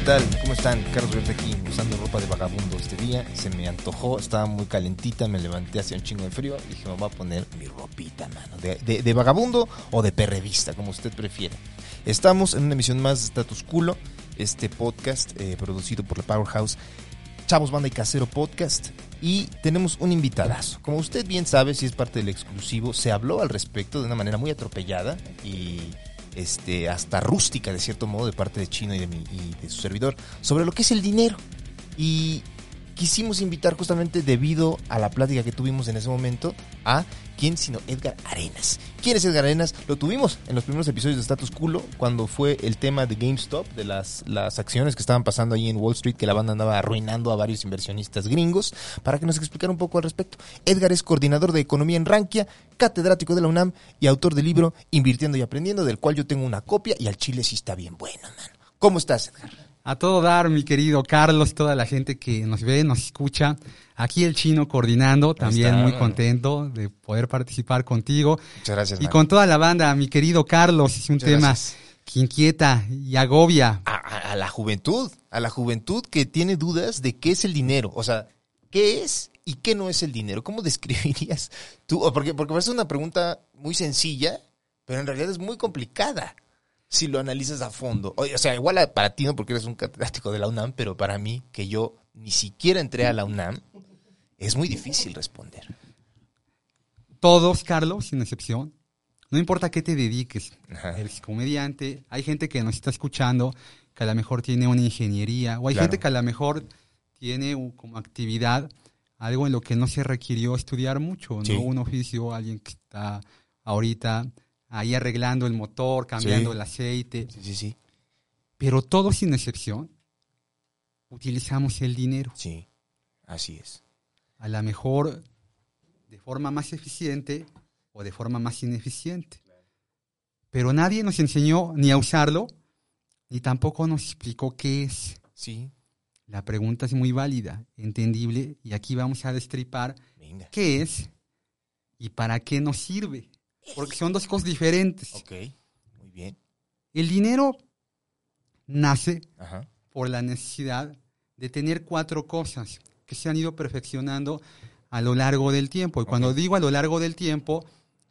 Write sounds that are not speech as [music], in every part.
tal? ¿Cómo están? Carlos Verde aquí, usando ropa de vagabundo este día. Se me antojó, estaba muy calentita, me levanté hace un chingo de frío y dije, me voy a poner mi ropita, mano. De, de- de vagabundo o de perrevista, como usted prefiera. Estamos en una emisión más de Status Culo, este podcast eh, producido por la Powerhouse Chavos Banda y Casero Podcast. Y tenemos un invitadazo. Como usted bien sabe, si es parte del exclusivo, se habló al respecto de una manera muy atropellada y este, hasta rústica, de cierto modo, de parte de Chino y de, mi, y de su servidor, sobre lo que es el dinero. Y quisimos invitar justamente debido a la plática que tuvimos en ese momento a quién sino Edgar Arenas. ¿Quién es Edgar Arenas? Lo tuvimos en los primeros episodios de Status Culo cuando fue el tema de GameStop, de las, las acciones que estaban pasando ahí en Wall Street, que la banda andaba arruinando a varios inversionistas gringos, para que nos explicara un poco al respecto. Edgar es coordinador de economía en Rankia, catedrático de la UNAM y autor del libro Invirtiendo y Aprendiendo, del cual yo tengo una copia y al chile sí está bien bueno, mano. ¿Cómo estás, Edgar? A todo dar, mi querido Carlos, toda la gente que nos ve, nos escucha. Aquí el chino coordinando, también muy contento de poder participar contigo. Muchas gracias, Y con toda la banda, mi querido Carlos, es un Muchas tema gracias. que inquieta y agobia. a, a- a la juventud, a la juventud que tiene dudas de qué es el dinero. O sea, ¿qué es y qué no es el dinero? ¿Cómo [laughs] describirías tú? Porque, porque parece una pregunta muy sencilla, pero en realidad es muy complicada si lo analizas a fondo. O, sea, igual para ti, ¿no? Porque eres un catedrático de la UNAM, pero para mí, que yo ni siquiera entré a la UNAM, es muy difícil responder. Todos, Carlos, sin excepción. No importa qué te dediques, Ajá. eres comediante, hay gente que nos está escuchando que a lo mejor tiene una ingeniería, o hay Claro. gente que a lo mejor tiene como actividad algo en lo que no se requirió estudiar mucho, Sí. ¿no? Un oficio, alguien que está ahorita ahí arreglando el motor, cambiando Sí. el aceite, Sí, sí, sí. pero todos sin excepción utilizamos el dinero, Sí, así es. a lo mejor de forma más eficiente o de forma más ineficiente. Pero nadie nos enseñó ni a usarlo, ni tampoco nos explicó qué es. Sí, La pregunta es muy válida, entendible, y aquí vamos a destripar venga. qué es y para qué nos sirve. Porque son dos cosas diferentes. Ok, muy bien. El dinero nace Ajá. Por la necesidad de tener cuatro cosas que se han ido perfeccionando a lo largo del tiempo. Y cuando digo a lo largo del tiempo,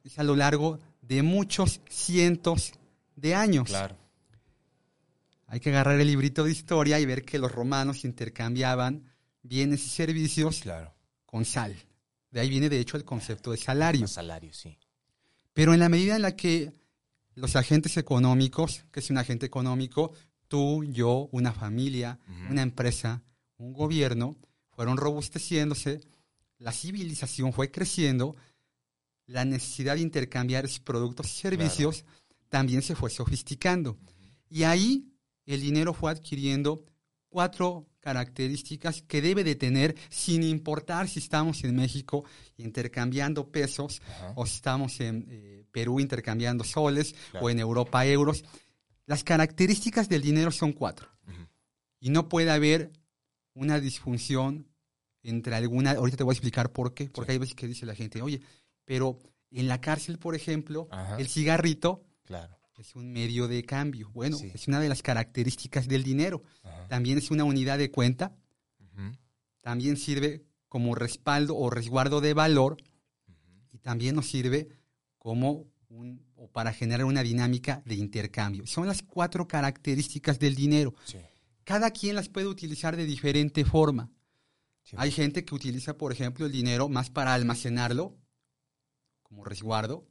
es a lo largo de muchos cientos de años. Claro. Hay que agarrar el librito de historia y ver que los romanos intercambiaban bienes y servicios Claro. con sal. De ahí viene, de hecho, el concepto de salario. Los salarios, sí. Pero en la medida en la que los agentes económicos, que es un agente económico, tú, yo, una familia, una empresa, un gobierno, fueron robusteciéndose, la civilización fue creciendo, la necesidad de intercambiar productos y servicios también se fue sofisticando. Y ahí el dinero fue adquiriendo cuatro características que debe de tener sin importar si estamos en México intercambiando pesos o si estamos en eh, Perú intercambiando soles Claro. o en Europa euros. Las características del dinero son cuatro. Y no puede haber una disfunción entre alguna... Ahorita te voy a explicar por qué. Porque hay veces que dice la gente, oye, pero en la cárcel, por ejemplo, Ajá. el cigarrito Claro. es un medio de cambio. Bueno, Sí. es una de las características del dinero. Ajá. También es una unidad de cuenta. También sirve como respaldo o resguardo de valor. Y también nos sirve como un, o para generar una dinámica de intercambio. Son las cuatro características del dinero. Sí. Cada quien las puede utilizar de diferente forma. Sí. Hay gente que utiliza, por ejemplo, el dinero más para almacenarlo como resguardo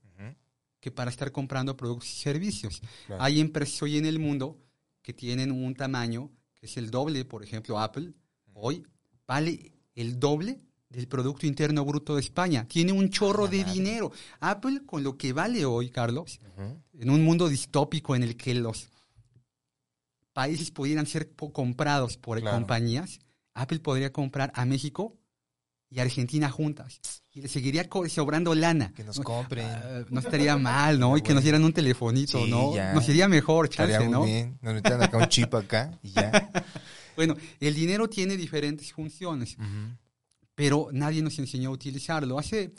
que para estar comprando productos y servicios. Claro. Hay empresas hoy en el mundo que tienen un tamaño que es el doble, por ejemplo, Apple, hoy vale el doble del Producto Interno Bruto de España. Tiene un chorro de dinero. Apple, con lo que vale hoy, Carlos, en un mundo distópico en el que los países pudieran ser comprados por Claro. compañías, Apple podría comprar a México y Argentina juntas. Y le seguiría sobrando lana. Que nos No- compren. Ah, no estaría mal, ¿no? Y que nos dieran un telefonito, Sí, ¿no? ya. Nos iría mejor, chance, muy ¿no? bien. Nos metan acá un chip acá y ya. [laughs] Bueno, el dinero tiene diferentes funciones, Ujú. Pero nadie nos enseñó a utilizarlo. Hace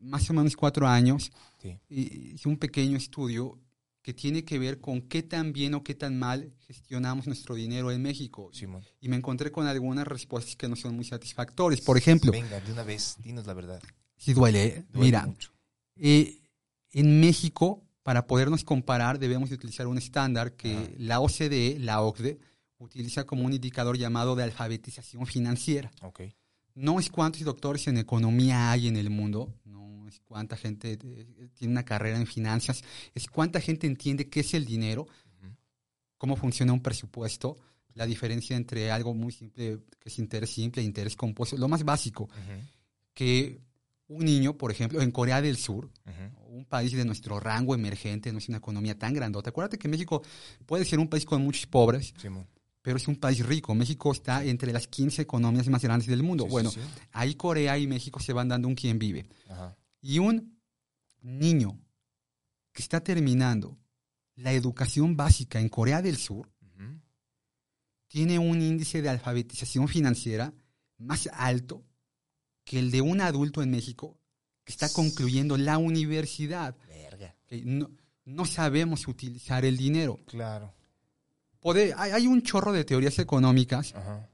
más o menos cuatro años Sí. hi- hice un pequeño estudio que tiene que ver con qué tan bien o qué tan mal gestionamos nuestro dinero en México. Simón. Y me encontré con algunas respuestas que no son muy satisfactorias. Por ejemplo, Venga, de una vez, dinos la verdad. si duele, ¿eh? Duele mira, mucho. eh, en México, para podernos comparar, debemos de utilizar un estándar que Ajá. la OCDE, la OCDE, utiliza como un indicador llamado de alfabetización financiera. Ok. No es cuántos doctores en economía hay en el mundo, no es cuánta gente eh, tiene una carrera en finanzas, es cuánta gente entiende qué es el dinero, cómo funciona un presupuesto, la diferencia entre algo muy simple, que es interés simple e interés compuesto, lo más básico, que un niño, por ejemplo, en Corea del Sur, un país de nuestro rango emergente, no es una economía tan grandota. Acuérdate que México puede ser un país con muchos pobres. Pero es un país rico. México está entre las 15 economías más grandes del mundo. Sí, bueno, sí. ahí Corea y México se van dando un quien vive. Ajá. Y un niño que está terminando la educación básica en Corea del Sur tiene un índice de alfabetización financiera más alto que el de un adulto en México que está concluyendo la universidad. Verga. que no, no sabemos utilizar el dinero. Claro. Poder- hay, hay un chorro de teorías económicas Ajá.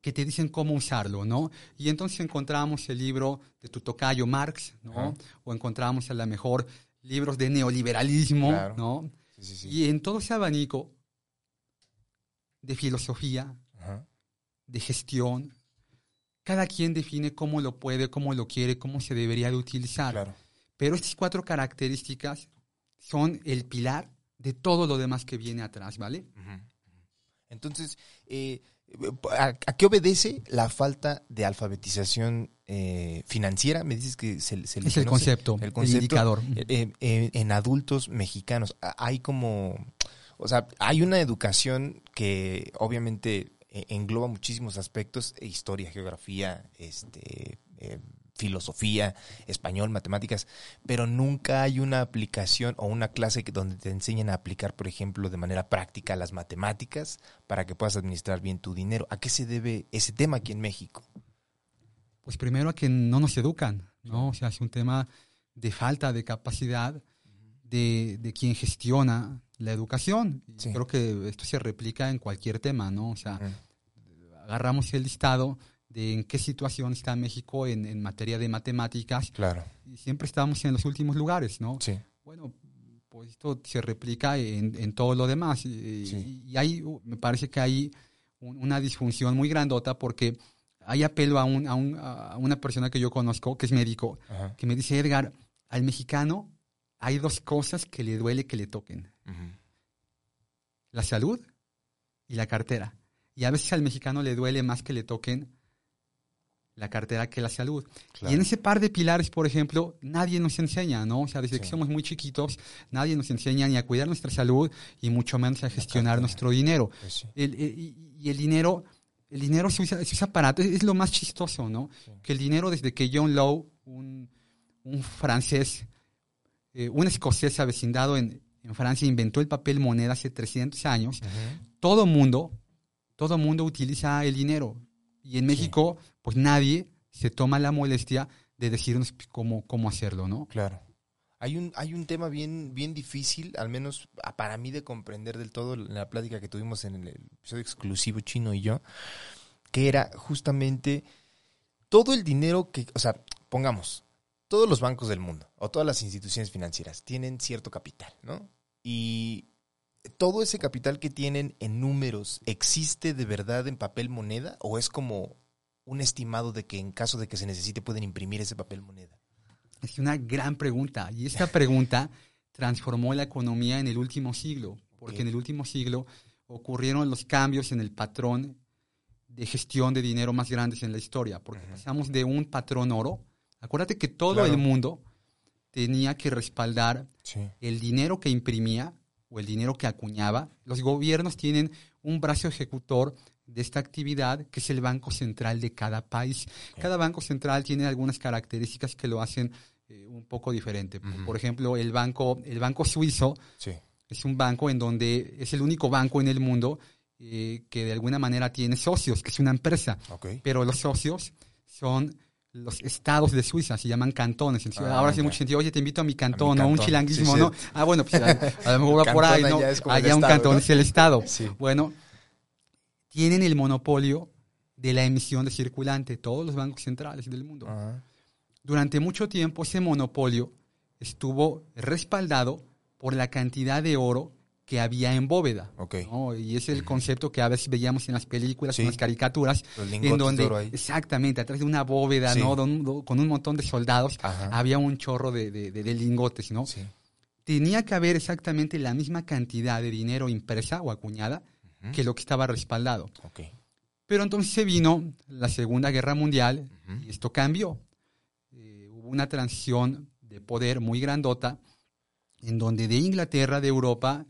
que te dicen cómo usarlo, ¿no? Y entonces encontramos el libro de tu tocayo Marx, ¿no? Ajá. O encontramos a lo mejor libros de neoliberalismo, Claro. ¿no? Sí, sí, sí. Y en todo ese abanico de filosofía, Ajá. de gestión, cada quien define cómo lo puede, cómo lo quiere, cómo se debería de utilizar. Claro. Pero estas cuatro características son el pilar de todo lo demás que viene atrás, ¿vale? Entonces, eh, ¿a, a qué obedece la falta de alfabetización eh, financiera? Me dices que se, se le Es el concepto, el indicador. eh, eh, eh, en adultos mexicanos. Hay como, o sea, hay una educación que obviamente engloba muchísimos aspectos, historia, geografía, este, filosofía, español, matemáticas, pero nunca hay una aplicación o una clase que, donde te enseñan a aplicar, por ejemplo, de manera práctica las matemáticas para que puedas administrar bien tu dinero. ¿A qué se debe ese tema aquí en México? Pues primero a que no nos educan, ¿no? O sea, es un tema de falta de capacidad de, de quien gestiona la educación. Sí. Creo que esto se replica en cualquier tema, ¿no? O sea, agarramos el listado de en qué situación está México en, en materia de matemáticas Claro, y siempre estamos en los últimos lugares, ¿no? sí. Bueno, pues esto se replica en, en todo lo demás. Y, Sí. y hay, uh, me parece que hay un- una disfunción muy grandota porque hay apelo a, un, a, un- a una persona que yo conozco, que es médico, Ajá. que me dice, Edgar, al mexicano hay dos cosas que le duele que le toquen. La salud y la cartera. Y a veces al mexicano le duele más que le toquen la cartera que la salud. Claro. Y en ese par de pilares, por ejemplo, nadie nos enseña, ¿no? O sea, desde que somos muy chiquitos, nadie nos enseña ni a cuidar nuestra salud y mucho menos a gestionar nuestro dinero. Pues sí. El- el- y, el dinero, el dinero se usa, se usa para, es, es lo más chistoso, ¿no? Sí. Que el dinero desde que John Lowe, un, un francés, eh, un escocés avecindado en, en Francia, inventó el papel moneda hace 300 años, todo mundo, todo mundo utiliza el dinero. Y en México, pues nadie se toma la molestia de decirnos cómo, cómo hacerlo, ¿no? Claro. Hay un, hay un tema bien, bien difícil, al menos a- para mí de comprender del todo en la plática que tuvimos en el episodio exclusivo Chino y yo, que era justamente todo el dinero que, o sea, pongamos, todos los bancos del mundo o todas las instituciones financieras tienen cierto capital, ¿no? Y todo ese capital que tienen en números, ¿existe de verdad en papel moneda o es como un estimado de que en caso de que se necesite pueden imprimir ese papel moneda? Es una gran pregunta. Y esta [laughs] pregunta transformó la economía en el último siglo, porque en el último siglo ocurrieron los cambios en el patrón de gestión de dinero más grandes en la historia, porque pasamos de un patrón oro. Acuérdate que todo Claro. el mundo tenía que respaldar Sí. el dinero que imprimía o el dinero que acuñaba. Los gobiernos tienen un brazo ejecutor de esta actividad que es el Banco Central de cada país. Cada banco central tiene algunas características que lo hacen eh, un poco diferente. Por- ejemplo, el banco, el banco suizo Sí. es un banco en donde es el único banco en el mundo eh, que de alguna manera tiene socios, que es una empresa Ok. pero los socios son los estados de Suiza, se llaman cantones. Ah, Ahora hace mucho sentido, oye, te invito a mi cantón, ¿no? Un chilanguismo, Sí, ¿no? Ah, bueno, pues a, lo mejor [laughs] va por ahí, ¿no? allá un estado, cantón ¿no? es el estado. Sí. Bueno, tienen el monopolio de la emisión de circulante, todos los bancos centrales del mundo. Durante mucho tiempo ese monopolio estuvo respaldado por la cantidad de oro que había en bóveda. Y es el concepto que a veces veíamos en las películas, Sí. en las caricaturas, Los en donde de oro ahí. exactamente atrás de una bóveda, Sí. ¿no? Con un montón de soldados, Ajá. había un chorro de, de- de- de lingotes, ¿no? Sí. Tenía que haber exactamente la misma cantidad de dinero impresa o acuñada Ujú. que lo que estaba respaldado. Ok. Pero entonces se vino la Segunda Guerra Mundial Ujú. y esto cambió. Eh, hubo una transición de poder muy grandota en donde de Inglaterra, de Europa,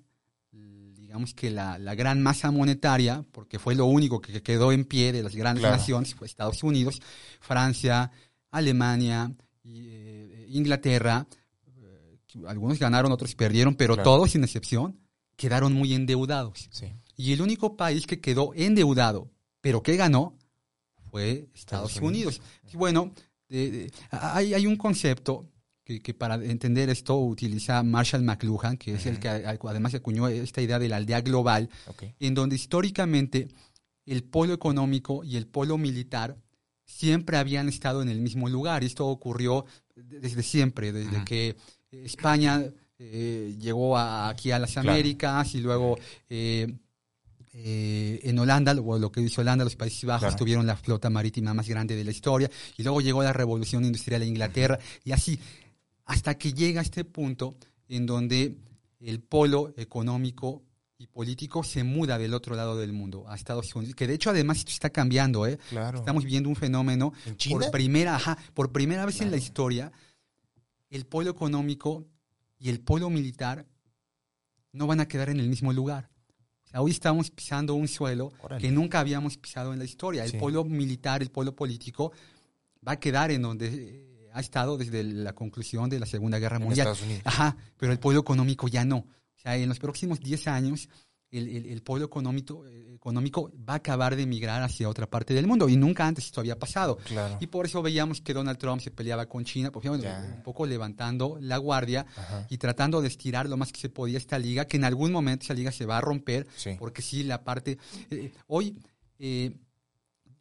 digamos que la, la gran masa monetaria, porque fue lo único que quedó en pie de las grandes Claro. naciones, fue Estados Unidos, Francia, Alemania, y, eh, Inglaterra, eh, algunos ganaron, otros perdieron, pero Claro. todos sin excepción quedaron muy endeudados. Sí. Y el único país que quedó endeudado, pero que ganó, fue Estados, Estados Unidos. Unidos. Y bueno, de- de- hay, hay un concepto que, que para entender esto utiliza Marshall McLuhan, que es el que además acuñó esta idea de la aldea global, en donde históricamente el polo económico y el polo militar siempre habían estado en el mismo lugar. Esto ocurrió de- desde siempre, desde que España eh, llegó a- aquí a las Claro. Américas y luego eh, eh, en Holanda, o lo que hizo Holanda, los Países Bajos Claro. tuvieron la flota marítima más grande de la historia y luego llegó la revolución industrial de Inglaterra y así hasta que llega este punto en donde el polo económico y político se muda del otro lado del mundo, a Estados Unidos, que de hecho además esto está cambiando, ¿eh? Claro. Estamos viendo un fenómeno ¿En China? por primera, ajá, por primera vez en la historia, el polo económico y el polo militar no van a quedar en el mismo lugar. Hoy estamos pisando un suelo que nunca habíamos pisado en la historia. El Sí. polo militar, el polo político, va a quedar en donde eh, ha estado desde la conclusión de la Segunda Guerra En Mundial. Estados Unidos. Ajá, pero el polo económico ya no. O sea, en los próximos 10 años, el, el- el polo económico, eh, económico va a acabar de migrar hacia otra parte del mundo. Y nunca antes esto había pasado. Claro. Y por eso veíamos que Donald Trump se peleaba con China, pues, bueno, un poco levantando la guardia Ajá. y tratando de estirar lo más que se podía esta liga, que en algún momento esa liga se va a romper, Sí. porque sí, la parte... eh, hoy eh,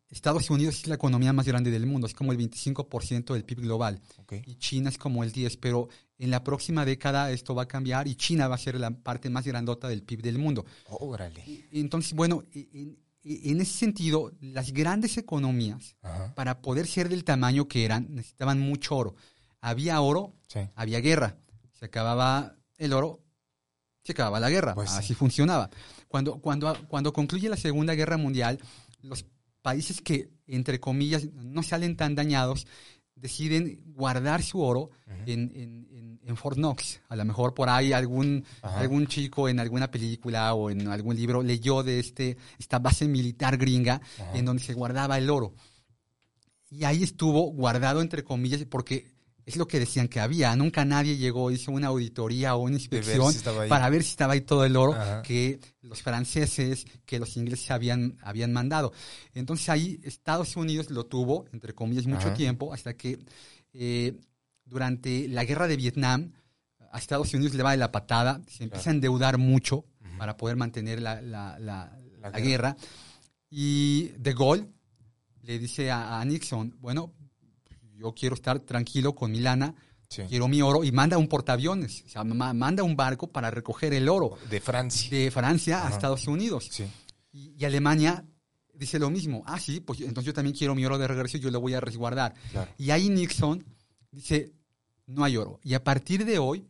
Estados Unidos es la economía más grande del mundo, es como el 25% del PIB global y China es como el 10, pero en la próxima década esto va a cambiar y China va a ser la parte más grandota del PIB del mundo. Órale. Entonces, bueno, en, en ese sentido, las grandes economías, Ajá. para poder ser del tamaño que eran, necesitaban mucho oro. Había oro, Sí. había guerra. Se acababa el oro, se acababa la guerra. Pues sí. Así funcionaba. Cuando, cuando, cuando concluye la Segunda Guerra Mundial, los países que, entre comillas, no salen tan dañados, deciden guardar su oro en, en- en- en Fort Knox. A lo mejor por ahí algún, Ajá. algún chico en alguna película o en algún libro leyó de este, esta base militar gringa Ajá. en donde se guardaba el oro. Y ahí estuvo guardado, entre comillas, porque es lo que decían que había. Nunca nadie llegó, hizo una auditoría o una ver inspección si para ver si estaba ahí todo el oro Ajá. que los franceses, que los ingleses habían, habían mandado. Entonces ahí Estados Unidos lo tuvo, entre comillas, mucho Ajá. tiempo, hasta que eh, durante la guerra de Vietnam, a Estados Unidos le va de la patada, se empieza a endeudar mucho para poder mantener la, la- la- guerra. Y De Gaulle le dice a, a Nixon, bueno, yo quiero estar tranquilo con mi lana, Sí. quiero mi oro, y manda un portaaviones, o sea, ma- manda un barco para recoger el oro De Francia. de Francia a. Estados Unidos. Sí. Y, y Alemania dice lo mismo. Ah, sí, pues entonces yo también quiero mi oro de regreso y yo lo voy a resguardar. Claro. Y ahí Nixon dice, no hay oro. Y a partir de hoy,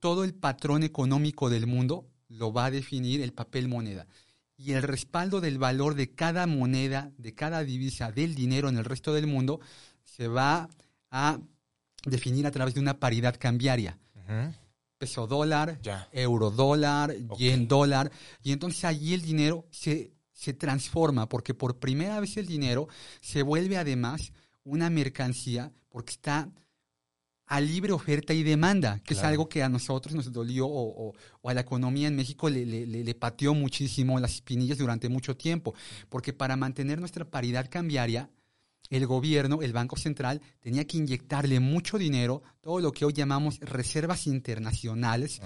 todo el patrón económico del mundo lo va a definir el papel moneda. Y el respaldo del valor de cada moneda, de cada divisa, del dinero en el resto del mundo, se va a definir a través de una paridad cambiaria. Peso dólar, Ya. euro dólar, Ok. yen dólar, y entonces allí el dinero se, se transforma, porque por primera vez el dinero se vuelve además una mercancía, porque está a libre oferta y demanda, que es algo que a nosotros nos dolió o, o- o a la economía en México le, le- le- le pateó muchísimo las espinillas durante mucho tiempo, porque para mantener nuestra paridad cambiaria, el gobierno, el Banco Central, tenía que inyectarle mucho dinero, todo lo que hoy llamamos reservas internacionales,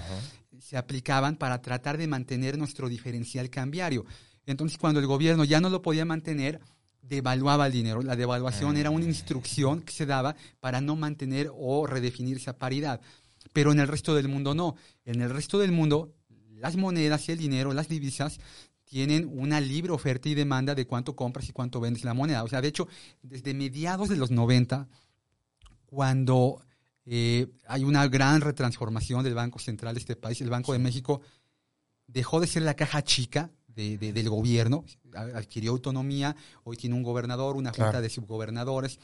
se aplicaban para tratar de mantener nuestro diferencial cambiario. Entonces, cuando el gobierno ya no lo podía mantener, devaluaba el dinero. La devaluación era una instrucción que se daba para no mantener o redefinir esa paridad. Pero en el resto del mundo no. En el resto del mundo, las monedas y el dinero, las divisas, tienen una libre oferta y demanda de cuánto compras y cuánto vendes la moneda. O sea, de hecho, desde mediados de los 90, cuando eh, hay una gran retransformación del Banco Central de este país, el Banco de México dejó de ser la caja chica del gobierno, adquirió autonomía, hoy tiene un gobernador, una junta de subgobernadores.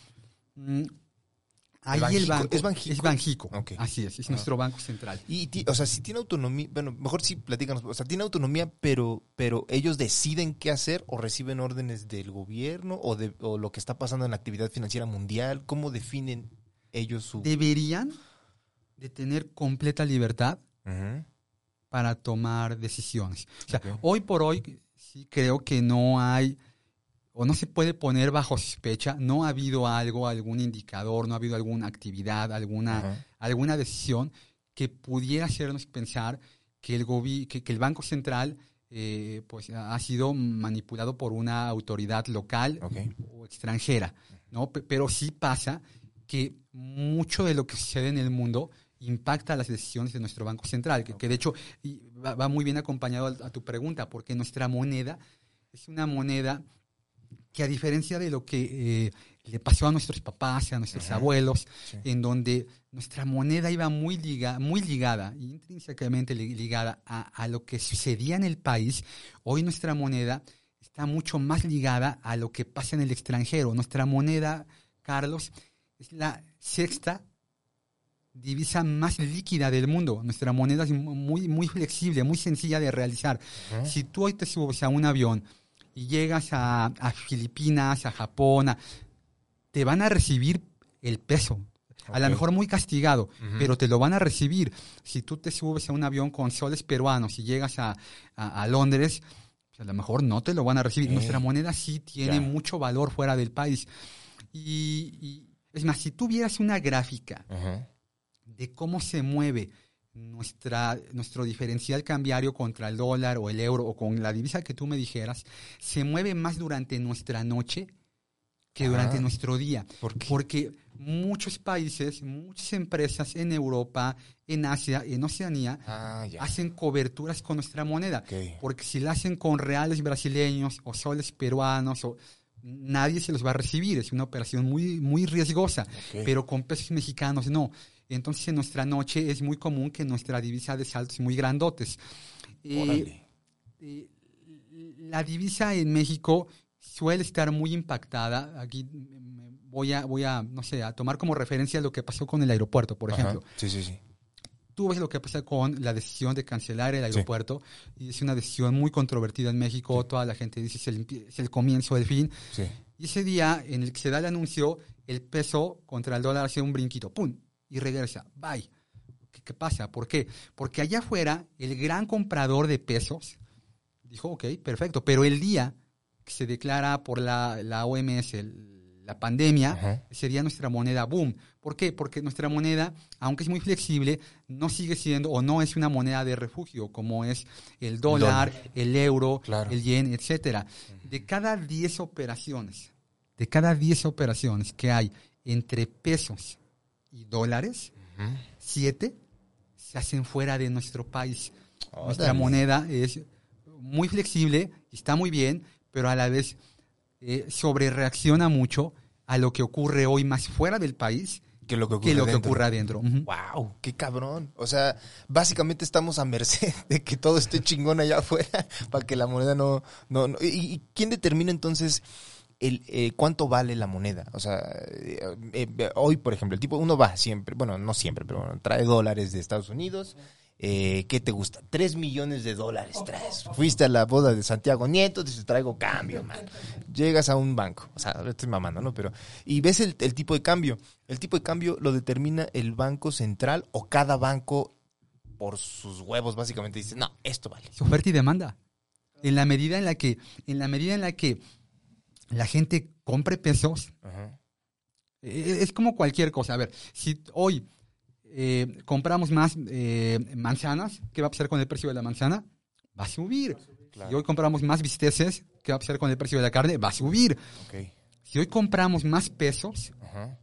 Ahí el banco es Banjico. Es Banjico. Así es, es nuestro banco central. Y, o sea, si tiene autonomía, bueno, mejor sí platícanos, o sea, tiene autonomía, pero, pero ellos deciden qué hacer o reciben órdenes del gobierno o de o lo que está pasando en la actividad financiera mundial. ¿Cómo definen ellos su...? Deberían de tener completa libertad para tomar decisiones. O sea, hoy por hoy sí creo que no hay o no se puede poner bajo sospecha, no ha habido algo, algún indicador, no ha habido alguna actividad, alguna, alguna decisión que pudiera hacernos pensar que el, que, el Banco Central eh, pues, ha sido manipulado por una autoridad local o extranjera. ¿no? Pero sí pasa que mucho de lo que sucede en el mundo impacta las decisiones de nuestro Banco Central, que, de hecho va, muy bien acompañado a, tu pregunta, porque nuestra moneda es una moneda que a diferencia de lo que eh, le pasó a nuestros papás y a nuestros abuelos, en donde nuestra moneda iba muy, liga, muy ligada, intrínsecamente ligada a, a lo que sucedía en el país, hoy nuestra moneda está mucho más ligada a lo que pasa en el extranjero. Nuestra moneda, Carlos, es la sexta divisa más líquida del mundo. Nuestra moneda es muy, muy flexible, muy sencilla de realizar. Si tú hoy te subes a un avión y llegas a, Filipinas, a Japón, te van a recibir el peso. A lo mejor muy castigado, pero te lo van a recibir. Si tú te subes a un avión con soles peruanos y llegas a, a, Londres, pues a lo mejor no te lo van a recibir. Nuestra moneda sí tiene mucho valor fuera del país. Y, es más, si tú vieras una gráfica de cómo se mueve nuestra, nuestro diferencial cambiario contra el dólar o el euro o con la divisa que tú me dijeras, se mueve más durante nuestra noche que durante nuestro día. Porque muchos países, muchas empresas en Europa, en Asia, en Oceanía, ah, hacen coberturas con nuestra moneda. Porque si la hacen con reales brasileños o soles peruanos o nadie se los va a recibir. Es una operación muy, muy riesgosa. Pero con pesos mexicanos no. Entonces en nuestra noche es muy común que nuestra divisa de saltos muy grandotes. Eh, eh, la divisa en México suele estar muy impactada. Aquí voy a, voy a, no sé, a tomar como referencia lo que pasó con el aeropuerto, por ejemplo. Sí, sí, sí. Tú ves lo que pasa con la decisión de cancelar el aeropuerto y es una decisión muy controvertida en México. Toda la gente dice es el, es el comienzo del fin. Y ese día en el que se da el anuncio, el peso contra el dólar hace un brinquito. ¡Pum! Y regresa. Bye. ¿Qué, pasa? ¿Por qué? Porque allá afuera, el gran comprador de pesos dijo, ok, perfecto, pero el día que se declara por la, la OMS la pandemia, sería nuestra moneda boom. ¿Por qué? Porque nuestra moneda, aunque es muy flexible, no sigue siendo o no es una moneda de refugio como es el dólar, el euro, el yen, etcétera. De cada 10 operaciones, de cada 10 operaciones que hay entre pesos y dólares, siete se hacen fuera de nuestro país. Nuestra moneda es muy flexible, está muy bien, pero a la vez eh, sobre reacciona mucho a lo que ocurre hoy más fuera del país que lo que ocurre, adentro. ¡Wow! ¡Qué cabrón! O sea, básicamente estamos a merced [laughs] de que todo esté chingón allá afuera para que la moneda no... no, ¿Y, quién determina entonces el, eh, cuánto vale la moneda. O sea, eh, eh, hoy, por ejemplo, el tipo, uno va siempre, bueno, no siempre, pero trae dólares de Estados Unidos. ¿Qué te gusta? Tres millones de dólares traes. Fuiste a la boda de Santiago Nieto, dices, traigo cambio, man. Llegas a un banco, o sea, estoy mamando, ¿no? Pero, y ves el, el tipo de cambio. El tipo de cambio lo determina el Banco Central o cada banco por sus huevos, básicamente dice, no, esto vale. oferta y demanda. En la medida en la que, en la medida en la que la gente compre pesos, Eh, Es como cualquier cosa. A ver, si hoy eh, compramos más eh, manzanas, ¿qué va a pasar con el precio de la manzana? Va a subir. Si hoy compramos más bisteces, ¿qué va a pasar con el precio de la carne? Va a subir. Si hoy compramos más pesos, Ajá.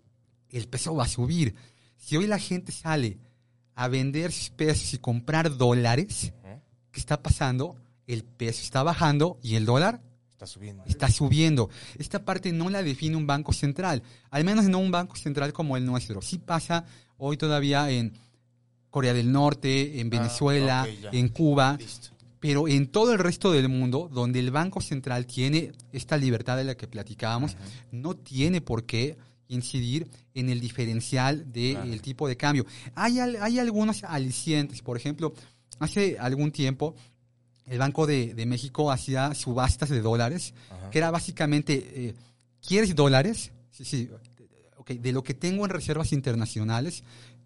el peso va a subir. Si hoy la gente sale a vender sus pesos y comprar dólares. ¿qué está pasando? El peso está bajando y el dólar Está subiendo. está subiendo. Esta parte no la define un banco central, al menos no un banco central como el nuestro. Sí pasa hoy todavía en Corea del Norte, en Venezuela, ok, ya. en Cuba, Listo. pero en todo el resto del mundo, donde el Banco Central tiene esta libertad de la que platicábamos, no tiene por qué incidir en el diferencial del Claro. tipo de cambio. Hay, al- hay algunos alicientes, por ejemplo, hace algún tiempo el Banco de, de México hacía subastas de dólares, Ajá. que era básicamente, eh, ¿quieres dólares? Sí, sí, ok, de lo que tengo en reservas internacionales,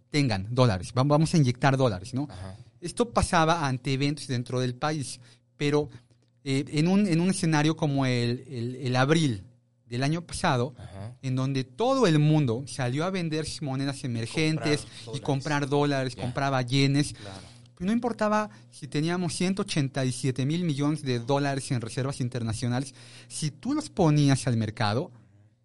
tengan dólares, Va- vamos a inyectar dólares, ¿no? Ajá. Esto pasaba ante eventos dentro del país, pero eh, en, un, en un escenario como el, el- el abril del año pasado, Ajá. en donde todo el mundo salió a vender monedas emergentes Comprar y comprar dólares, compraba yenes, Claro. Pues no importaba si teníamos 187 mil millones de dólares en reservas internacionales, si tú los ponías al mercado,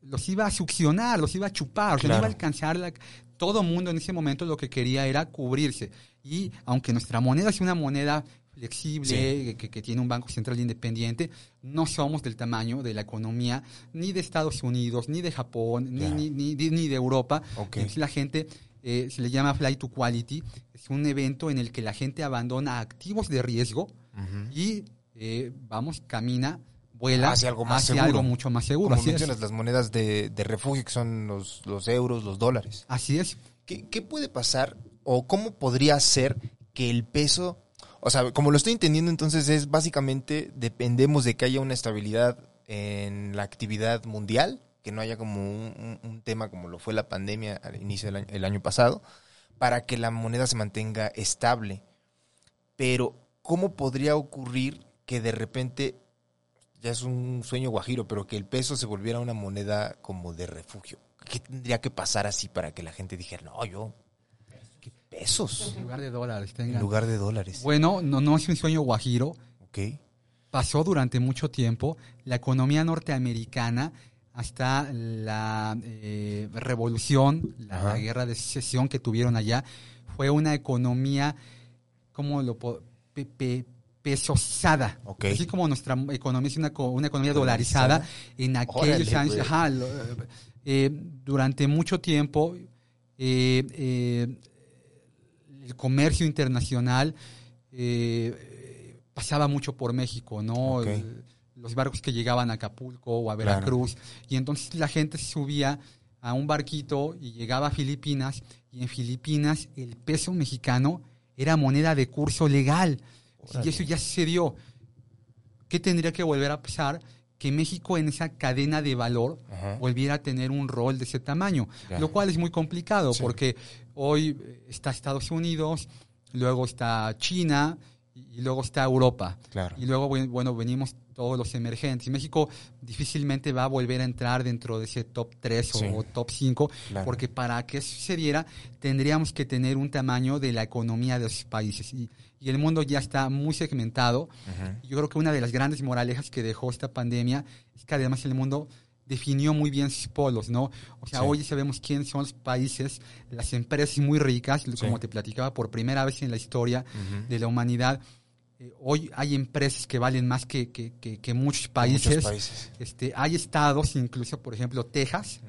los iba a succionar, los iba a chupar, o sea, no Claro. iba a alcanzar la- todo mundo en ese momento lo que quería era cubrirse. Y aunque nuestra moneda es una moneda flexible, que, que tiene un banco central independiente, no somos del tamaño de la economía ni de Estados Unidos, ni de Japón, ni, ni, ni- ni de Europa. Entonces la gente eh, se le llama Flight to Quality, es un evento en el que la gente abandona activos de riesgo y eh, vamos, camina, vuela Hacia algo más hacia seguro. algo mucho más seguro. Como Así es. mencionas, las monedas de, de refugio, que son los, los euros, los dólares. Así es. ¿Qué, qué puede pasar o cómo podría ser que el peso, o sea, como lo estoy entendiendo entonces es básicamente dependemos de que haya una estabilidad en la actividad mundial, que no haya como un, un- un tema como lo fue la pandemia al inicio del año, el año pasado, para que la moneda se mantenga estable. Pero, ¿cómo podría ocurrir que de repente, ya es un sueño guajiro, pero que el peso se volviera una moneda como de refugio? ¿Qué tendría que pasar así para que la gente dijera, no, yo, ¿qué pesos? En lugar de dólares. En lugar de dólares. Bueno, no, no es un sueño guajiro. Ok. Pasó durante mucho tiempo. La economía norteamericana hasta la eh, revolución, la, guerra de secesión que tuvieron allá, fue una economía, ¿cómo lo puedo? pe- pe- pesosada. Así como nuestra economía es una, una economía dolarizada, Dolarizada. en aquellos Órale, años, ajá, lo- eh, durante mucho tiempo, eh, el comercio internacional eh, pasaba mucho por México, ¿no? Ok. El- los barcos que llegaban a Acapulco o a Claro. Veracruz. Y entonces la gente se subía a un barquito y llegaba a Filipinas. Y en Filipinas el peso mexicano era moneda de curso legal. Y eso ya sucedió. ¿Qué tendría que volver a pasar? Que México en esa cadena de valor Ajá. volviera a tener un rol de ese tamaño, Ya. lo cual es muy complicado Sí. porque hoy eh, está Estados Unidos, luego está China y luego está Europa. Claro. Y luego, buen- bueno, venimos todos los emergentes. México difícilmente va a volver a entrar dentro de ese top 3 Sí. o, top 5, Claro. porque para que eso sucediera tendríamos que tener un tamaño de la economía de esos países. Y, y el mundo ya está muy segmentado. Ujú. Yo creo que una de las grandes moralejas que dejó esta pandemia es que además el mundo definió muy bien sus polos, ¿no? O sea, Sí. hoy sabemos quiénes son los países, las empresas muy ricas, como te platicaba por primera vez en la historia de la humanidad. Eh, hoy hay empresas que valen más que, que- que- que muchos países. Muchos países. Este, hay estados, incluso por ejemplo Texas,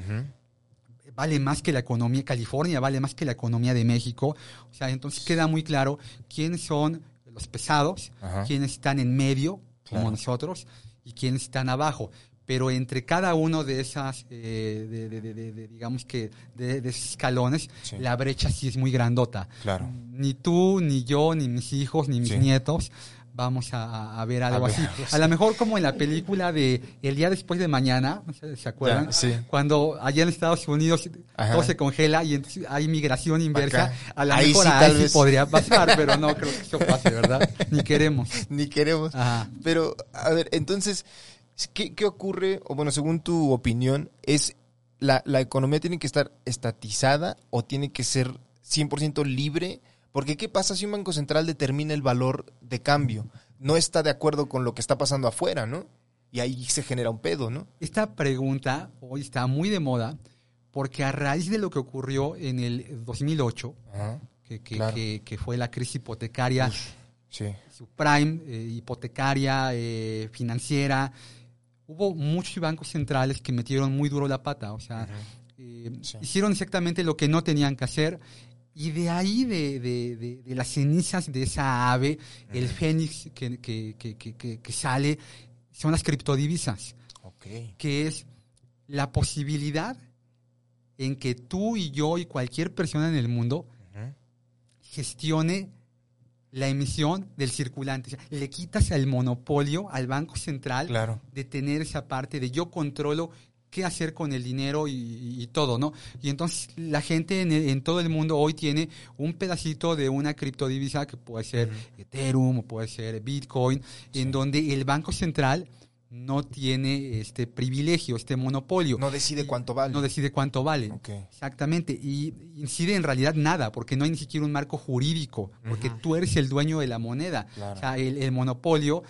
vale más que la economía, California vale más que la economía de México. O sea, entonces queda muy claro quiénes son los pesados, quiénes están en medio, como Claro. nosotros, y quiénes están abajo. Pero entre cada uno de esas, eh, de, digamos que, de, esos escalones, Sí. la brecha sí es muy grandota. Claro. Ni tú, ni yo, ni mis hijos, ni mis Sí. nietos vamos a, ver algo ver así. algo. A lo mejor como en la película de El día después de mañana, se acuerdan, sí. cuando allá en Estados Unidos Ajá. todo se congela y entonces hay migración inversa, Acá. a lo Ahí mejor sí, ahí sí vez. podría pasar, pero no creo que eso pase, ¿verdad? [laughs] Ni queremos. Ni queremos. Ajá. Pero, a ver, entonces, ¿qué, qué ocurre? O bueno, según tu opinión, es la, la economía tiene que estar estatizada o tiene que ser 100% libre? Porque ¿qué pasa si un banco central determina el valor de cambio? No está de acuerdo con lo que está pasando afuera, ¿no? Y ahí se genera un pedo, ¿no? Esta pregunta hoy está muy de moda porque a raíz de lo que ocurrió en el 2008, Ajá. que, que- Claro. que- que fue la crisis hipotecaria, Sí. subprime, eh, hipotecaria, eh, financiera, hubo muchos bancos centrales que metieron muy duro la pata, o sea, eh, Sí. hicieron exactamente lo que no tenían que hacer. Y de ahí, de, de- de- de las cenizas de esa ave, el fénix que, que- que- que- sale, son las criptodivisas Ok. que es la posibilidad en que tú y yo y cualquier persona en el mundo Ujú. gestione la emisión del circulante. O sea, le quitas el monopolio al Banco Central Claro. de tener esa parte de yo controlo qué hacer con el dinero y, y todo, ¿no? Y entonces la gente en, en todo el mundo hoy tiene un pedacito de una criptodivisa que puede ser Ethereum o puede ser Bitcoin, en donde el Banco Central no tiene este privilegio, este monopolio. No decide cuánto vale. No decide cuánto vale. Exactamente. Y incide en realidad nada, porque no hay ni siquiera un marco jurídico, porque tú eres el dueño de la moneda. Claro. O sea, el, el monopolio,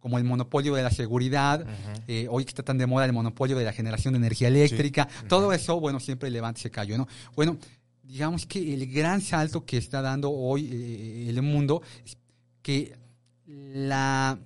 como el monopolio de la seguridad, eh, hoy que está tan de moda el monopolio de la generación de energía eléctrica, todo eso, bueno, siempre levanta ese callo, ¿no? Bueno, digamos que el gran salto que está dando hoy eh, el mundo es que la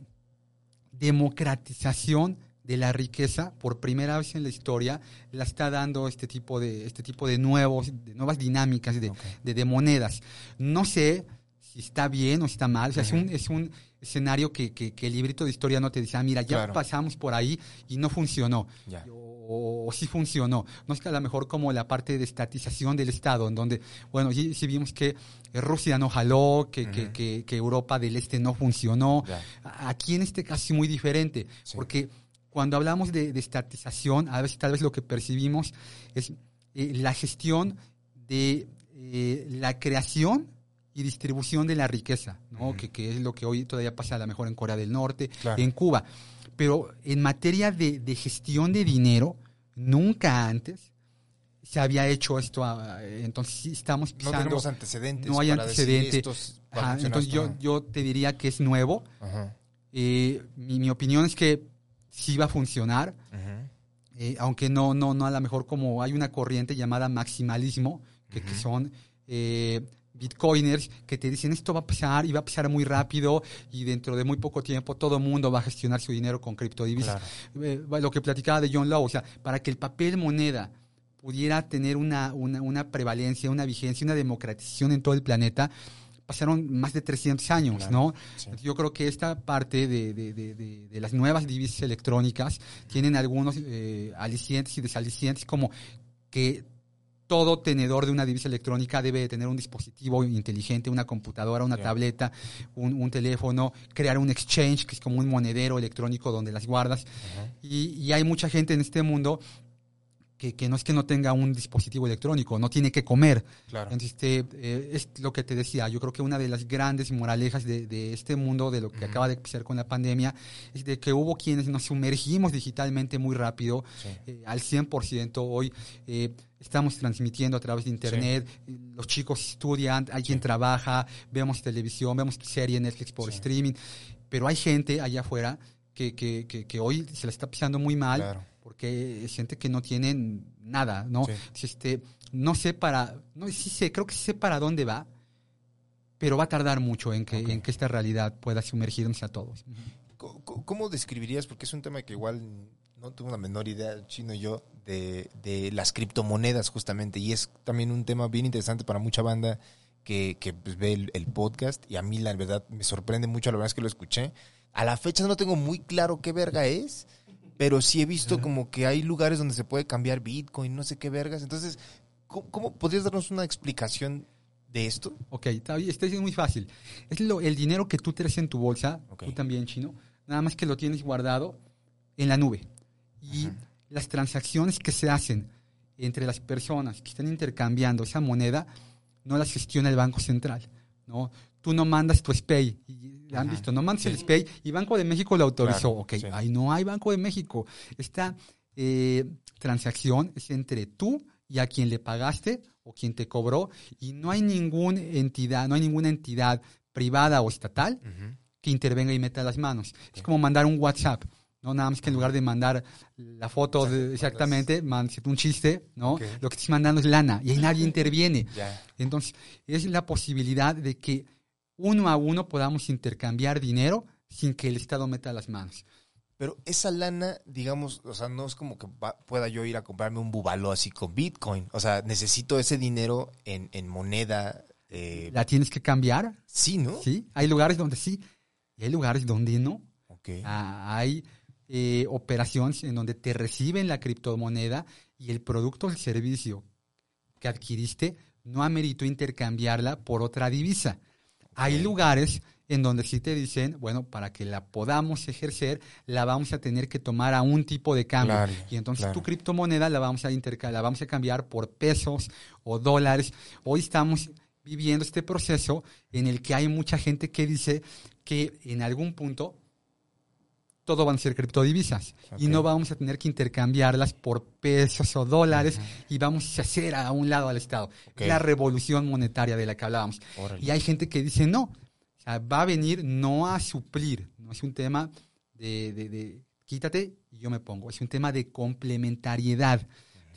democratización de la riqueza por primera vez en la historia la está dando este tipo de este tipo de nuevos de nuevas dinámicas de, de- de monedas no sé si está bien o está mal o sea, es un es un escenario que, que- que el librito de historia no te dice ah mira ya Claro. pasamos por ahí y no funcionó Ya. O, o sí funcionó. No es que a lo mejor como la parte de estatización del Estado, en donde, bueno, sí, sí vimos que eh, Rusia no jaló, que, que- que- que Europa del Este no funcionó. Aquí en este caso es muy diferente, Sí. porque cuando hablamos de, de estatización, a veces tal vez lo que percibimos es eh, la gestión de eh, la creación y distribución de la riqueza, ¿no? Que, que es lo que hoy todavía pasa a lo mejor en Corea del Norte, Claro. en Cuba. Pero en materia de, de gestión de dinero, nunca antes se había hecho esto. ah, Entonces estamos No pisando. tenemos antecedentes. no hay para decir antecedente. esto es- va a Ajá, funcionar entonces yo, yo te diría que es nuevo. Ajá. Eh, mi, mi opinión es que sí va a funcionar. Eh, aunque no, no, no a lo mejor como hay una corriente llamada maximalismo, que, que son eh, bitcoiners que te dicen esto va a pasar y va a pasar muy rápido y dentro de muy poco tiempo todo el mundo va a gestionar su dinero con criptodivisas. Eh, lo que platicaba de John Law, o sea, para que el papel moneda pudiera tener una, una, una prevalencia, una vigencia, una democratización en todo el planeta, pasaron más de 300 años, Claro, ¿no? sí. Yo creo que esta parte de, de- de- de- de las nuevas divisas electrónicas tienen algunos eh, alicientes y desalicientes, como que todo tenedor de una divisa electrónica debe de tener un dispositivo inteligente, una computadora, una tableta, un, un teléfono, crear un exchange, que es como un monedero electrónico donde las guardas. Y, y hay mucha gente en este mundo que, que no es que no tenga un dispositivo electrónico, no tiene que comer. Claro. Entonces, este, eh, es lo que te decía, yo creo que una de las grandes moralejas de, de este mundo, de lo que acaba de pasar con la pandemia, es de que hubo quienes nos sumergimos digitalmente muy rápido, Sí. eh, al 100%. Hoy eh, estamos transmitiendo a través de Internet, los chicos estudian, hay quien trabaja, vemos televisión, vemos serie Netflix por Sí. streaming, pero hay gente allá afuera que, que, que, que hoy se la está pisando muy mal Claro. porque es gente que no tiene nada, ¿no? Este, no sé para, no sí sé, creo que sé para dónde va, pero va a tardar mucho en que, en que esta realidad pueda sumergirnos a todos. ¿Cómo describirías? Porque es un tema que igual no tengo la menor idea, chino y yo, de, de las criptomonedas justamente. Y es también un tema bien interesante para mucha banda que, que, pues, ve el, el podcast. Y a mí la verdad me sorprende mucho la verdad es que lo escuché. A la fecha no tengo muy claro qué verga es, pero sí he visto como que hay lugares donde se puede cambiar Bitcoin, no sé qué vergas. Entonces, ¿cómo, cómo podrías darnos una explicación de esto? Ok, está bien, está bien, muy fácil. Es lo, el dinero que tú traes en tu bolsa, Ok. tú también, chino, nada más que lo tienes guardado en la nube. Y Ajá. las transacciones que se hacen entre las personas que están intercambiando esa moneda, no las gestiona el Banco Central. ¿no? Tú no mandas tu SPAY. Y, ¿Han visto? No mandas Sí. el SPAY y Banco de México lo autorizó. Claro, ok, sí. ahí no hay Banco de México. Está eh, transacción es entre tú y a quien le pagaste o quien te cobró y no hay ninguna entidad, no hay ninguna entidad privada o estatal que intervenga y meta las manos. Es como mandar un WhatsApp. No, nada más que en lugar de mandar la foto de- exactamente, mandas un chiste, ¿no? Lo que estás mandando es lana y ahí [laughs] nadie interviene. Ya. Entonces, es la posibilidad de que uno a uno podamos intercambiar dinero sin que el Estado meta las manos. Pero esa lana, digamos, o sea, no es como que va- pueda yo ir a comprarme un bubalo así con Bitcoin. O sea, necesito ese dinero en, en moneda. eh, La tienes que cambiar, sí, ¿no? ¿sí? Hay lugares donde sí y hay lugares donde no. Ok. Ah, hay eh, operaciones en donde te reciben la criptomoneda y el producto o el servicio que adquiriste no ameritó intercambiarla por otra divisa. Hay lugares en donde sí te dicen, bueno, para que la podamos ejercer, la vamos a tener que tomar a un tipo de cambio. Claro, y entonces claro. tu criptomoneda la vamos, a la vamos a cambiar por pesos o dólares. Hoy estamos viviendo este proceso en el que hay mucha gente que dice que en algún punto todo van a ser criptodivisas y no vamos a tener que intercambiarlas por pesos o dólares y vamos a hacer a un lado al Estado. Ok. La revolución monetaria de la que hablábamos. Órale. Y hay gente que dice no, o sea, va a venir no a suplir, no es un tema de, de- de quítate y yo me pongo, es un tema de complementariedad.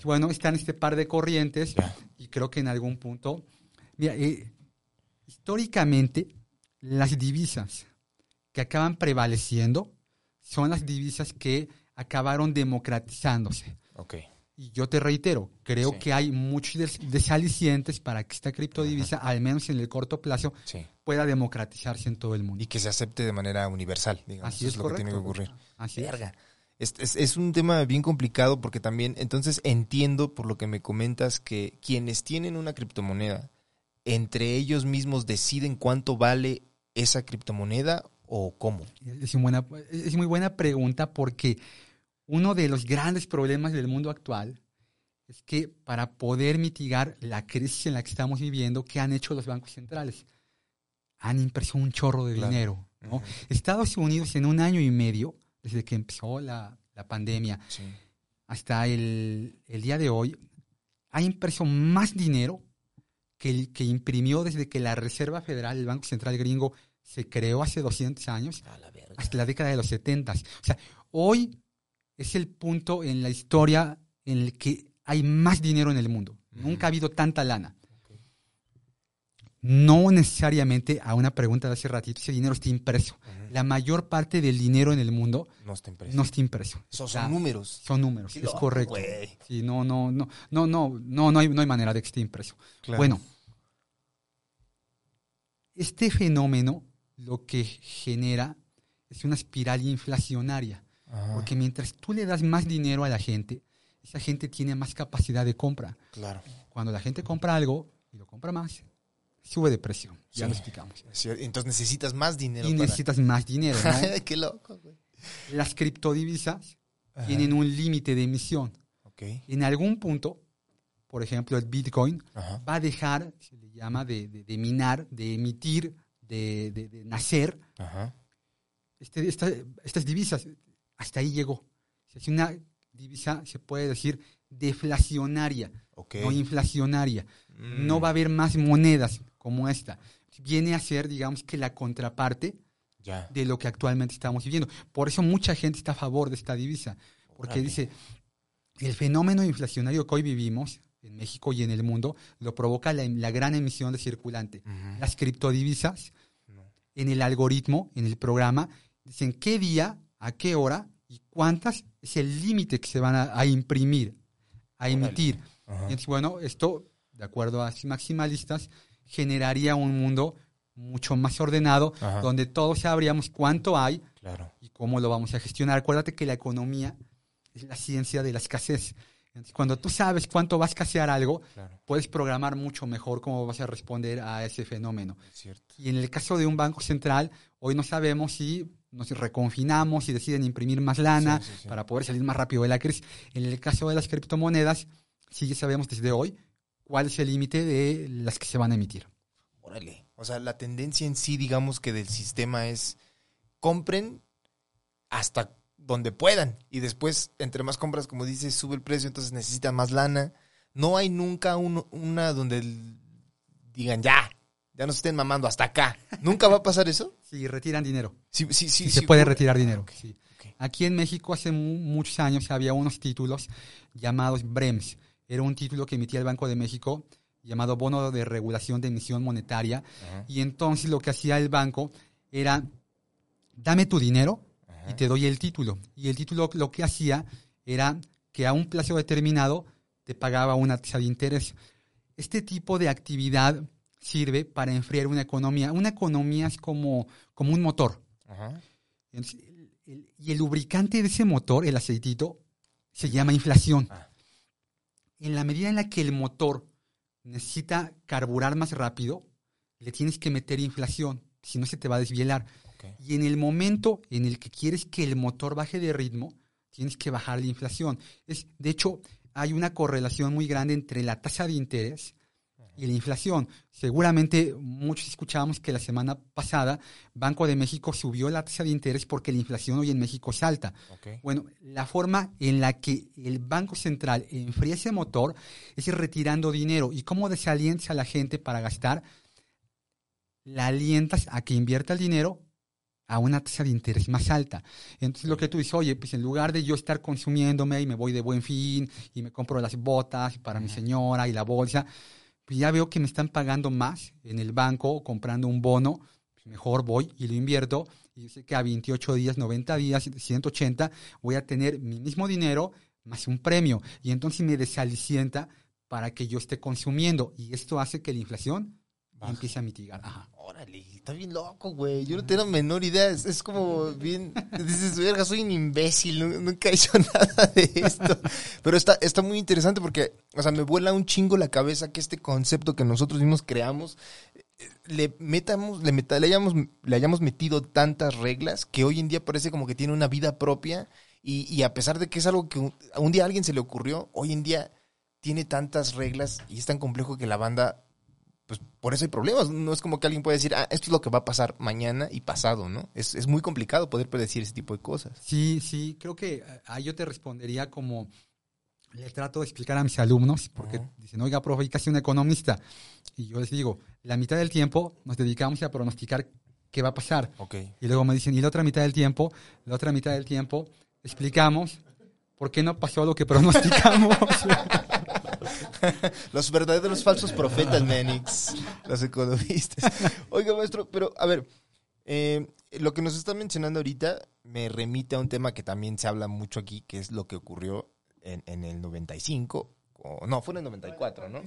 Bueno, están este par de corrientes y creo que en algún punto, mira, eh, históricamente las divisas que acaban prevaleciendo son las divisas que acabaron democratizándose. Ok. Y yo te reitero, creo Sí. que hay muchos des- desalicientes para que esta criptodivisa, al menos en el corto plazo, Sí. pueda democratizarse en todo el mundo. Y que se acepte de manera universal, digamos. Así Eso es, lo correcto. que tiene que ocurrir. Así es. Verga. Es, es- es un tema bien complicado porque también, entonces entiendo por lo que me comentas que quienes tienen una criptomoneda, entre ellos mismos deciden cuánto vale esa criptomoneda o cómo. Es, un buena- es muy buena pregunta porque uno de los grandes problemas del mundo actual es que para poder mitigar la crisis en la que estamos viviendo, ¿qué han hecho los bancos centrales? Han impreso un chorro de Claro. dinero. Estados Unidos en un año y medio, desde que empezó la, la pandemia Sí. hasta el, el día de hoy, ha impreso más dinero que el que imprimió desde que la Reserva Federal, el Banco Central Gringo, se creó hace 200 años la hasta la década de los 70. O sea, hoy es el punto en la historia en el que hay más dinero en el mundo. Nunca ha habido tanta lana. No necesariamente a una pregunta de hace ratito, ese dinero está impreso. La mayor parte del dinero en el mundo No está impreso. no está impreso. Son números. Son números, es correcto. Sí, no, no, no, no, no, no, no hay, no hay manera de que esté impreso. Claro. Bueno, este fenómeno lo que genera es una espiral inflacionaria, Ajá, porque mientras tú le das más dinero a la gente, esa gente tiene más capacidad de compra. claro. Cuando la gente compra algo y lo compra más, sube de precio. Ya Sí. lo explicamos. Sí, Entonces necesitas más dinero. Y para- necesitas más dinero. ¿no? [laughs] Qué loco, güey. Las criptodivisas Ajá. tienen un límite de emisión. En algún punto, por ejemplo, el Bitcoin Ajá. va a dejar, se le llama de, de- de minar, de emitir, de, de- de nacer Ajá. este- esta- estas divisas. Hasta ahí llegó. Es una divisa, se puede decir, deflacionaria, Ok. no inflacionaria. Mm. No va a haber más monedas como esta. Viene a ser, digamos que la contraparte Ya. de lo que actualmente estamos viviendo. Por eso mucha gente está a favor de esta divisa, porque dice, el fenómeno inflacionario que hoy vivimos en México y en el mundo lo provoca la, la gran emisión de circulante. Ujú. Las criptodivisas, No. en el algoritmo, en el programa, dicen qué día, a qué hora y cuántas es el límite que se van a, a imprimir, a emitir. Ajá. Entonces, bueno, esto, de acuerdo a maximalistas, generaría un mundo mucho más ordenado, donde todos sabríamos cuánto hay Claro. y cómo lo vamos a gestionar. Acuérdate que la economía es la ciencia de la escasez. Cuando tú sabes cuánto va a escasear algo, Claro. puedes programar mucho mejor cómo vas a responder a ese fenómeno. Es cierto. Y en el caso de un banco central, hoy no sabemos si nos reconfinamos y deciden imprimir más lana Sí, sí, sí. para poder salir más rápido de la crisis. En el caso de las criptomonedas, sí ya sabemos desde hoy cuál es el límite de las que se van a emitir. Órale. O sea, la tendencia en sí, digamos que del sistema es compren hasta donde puedan. Y después, entre más compras, como dices, sube el precio, entonces necesitan más lana. No hay nunca un- una donde el- digan, ya, ya nos estén mamando hasta acá. ¿Nunca va a pasar eso? [laughs] Si retiran dinero. Sí, sí, sí. Sí, se sí, puede retirar dinero. Sí. Aquí en México hace mu- muchos años había unos títulos llamados BREMS. Era un título que emitía el Banco de México llamado Bono de Regulación de Emisión Monetaria. Y entonces lo que hacía el banco era, dame tu dinero y te doy el título. Y el título lo que hacía era que a un plazo determinado te pagaba una tasa de interés. Este tipo de actividad sirve para enfriar una economía. Una economía es como, como un motor. Ajá. Entonces, el- el- y el lubricante de ese motor, el aceitito, se llama inflación. Ah. En la medida en la que el motor necesita carburar más rápido, le tienes que meter inflación, si no se te va a desvielar. Y en el momento en el que quieres que el motor baje de ritmo, tienes que bajar la inflación. Es, de hecho, hay una correlación muy grande entre la tasa de interés y la inflación. Seguramente muchos escuchábamos que la semana pasada Banco de México subió la tasa de interés porque la inflación hoy en México es alta. Ok. Bueno, la forma en la que el Banco Central enfría ese motor es retirando dinero. ¿Y cómo desalientas a la gente para gastar? La alientas a que invierta el dinero a una tasa de interés más alta. Entonces lo que tú dices, oye, pues en lugar de yo estar consumiéndome y me voy de buen fin y me compro las botas para mi señora y la bolsa, pues ya veo que me están pagando más en el banco comprando un bono, pues mejor voy y lo invierto y yo sé que a 28 días, 90 días, 180 voy a tener mi mismo dinero más un premio y entonces me desalicienta para que yo esté consumiendo y esto hace que la inflación Baje. empiece a mitigar. Ajá. Órale, está bien loco, güey. Yo no tengo menor idea. Es, es como bien. Dices, verga, soy un imbécil. nu- Nunca he hecho [laughs] nada de esto. Pero está, está muy interesante porque, o sea, me vuela un chingo la cabeza que este concepto que nosotros mismos creamos eh, le metamos, le, meta- le, hayamos, le hayamos metido tantas reglas que hoy en día parece como que tiene una vida propia. Y, y a pesar de que es algo que un, un día a alguien se le ocurrió, hoy en día tiene tantas reglas y es tan complejo que la banda pues por eso hay problemas. No es como que alguien puede decir, ah, esto es lo que va a pasar mañana y pasado, ¿no? Es, es muy complicado poder predecir ese tipo de cosas. Sí, sí, creo que eh, ahí yo te respondería como le trato de explicar a mis alumnos, porque dicen, oiga, profe, ¿y hace un economista? Y yo les digo, la mitad del tiempo nos dedicamos a pronosticar qué va a pasar. Ok. Y luego me dicen, y la otra mitad del tiempo, la otra mitad del tiempo, explicamos por qué no pasó lo que [laughs] pronosticamos. [laughs] [laughs] Los verdaderos falsos profetas, Menix. Los economistas. Oiga, maestro, pero a ver, eh, lo que nos está mencionando ahorita me remite a un tema que también se habla mucho aquí, que es lo que ocurrió en, en el 95. O, no, fue en el 94, ¿no?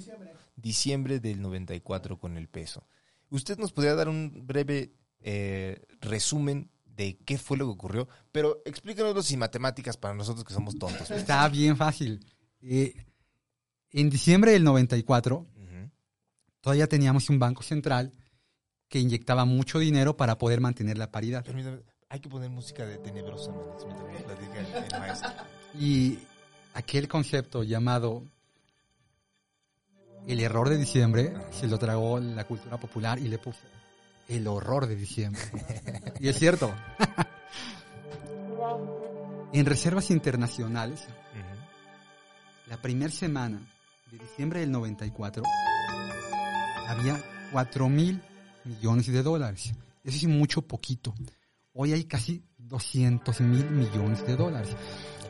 Diciembre del 94 con el peso. ¿Usted nos podría dar un breve eh, resumen de qué fue lo que ocurrió? Pero explícanoslo sin matemáticas para nosotros que somos tontos. Está bien fácil. Eh, en diciembre del 94, Ujú. todavía teníamos un banco central que inyectaba mucho dinero para poder mantener la paridad. Permítame, hay que poner música de tenebrosa, mientras platica el, el maestro. Y aquel concepto llamado el error de diciembre se lo tragó la cultura popular y le puso el horror de diciembre. y es cierto. [laughs] en reservas internacionales, la primera semana de diciembre del 94 había 4 mil millones de dólares. Eso es mucho poquito. Hoy hay casi 200 mil millones de dólares.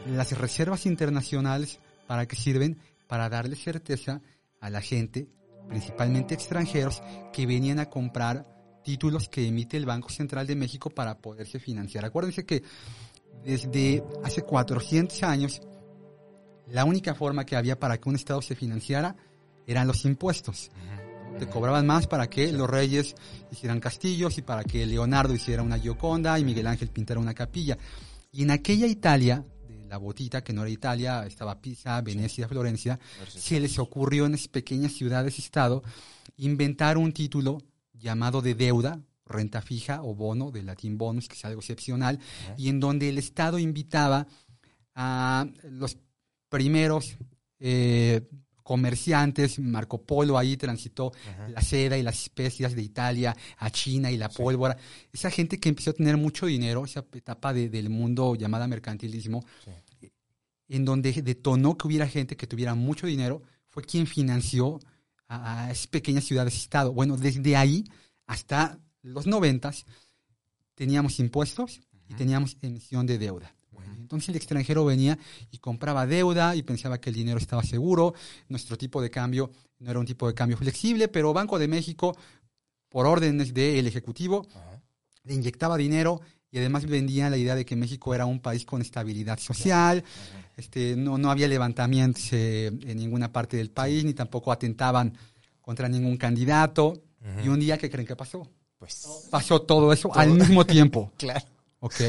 Las reservas internacionales, ¿para qué sirven? Para darle certeza a la gente, principalmente extranjeros, que venían a comprar títulos que emite el Banco Central de México para poderse financiar. Acuérdense que desde hace 400 años, la única forma que había para que un Estado se financiara eran los impuestos. Te cobraban más para que los reyes hicieran castillos y para que Leonardo hiciera una Gioconda y Miguel Ángel pintara una capilla. Y en aquella Italia, de la botita, que no era Italia, estaba Pisa, Venecia, Florencia, se les ocurrió en esas pequeñas ciudades-estado inventar un título llamado de deuda, renta fija o bono, del latín bonus, que es algo excepcional, y en donde el Estado invitaba a los primeros eh, comerciantes, Marco Polo ahí transitó la seda y las especias de Italia a China y la pólvora. Esa gente que empezó a tener mucho dinero, esa etapa del mundo llamada mercantilismo, en donde detonó que hubiera gente que tuviera mucho dinero, fue quien financió a, esas pequeñas ciudades-estado. Bueno, desde ahí hasta los noventas teníamos impuestos y teníamos emisión de deuda. Entonces el extranjero venía y compraba deuda y pensaba que el dinero estaba seguro. Nuestro tipo de cambio no era un tipo de cambio flexible, pero Banco de México, por órdenes del Ejecutivo, le inyectaba dinero y además vendía la idea de que México era un país con estabilidad social, este, no, no había levantamientos eh, en ninguna parte del país, ni tampoco atentaban contra ningún candidato. Y un día, ¿qué creen que pasó? Pues pasó todo eso al mismo tiempo. [laughs] claro. Ok.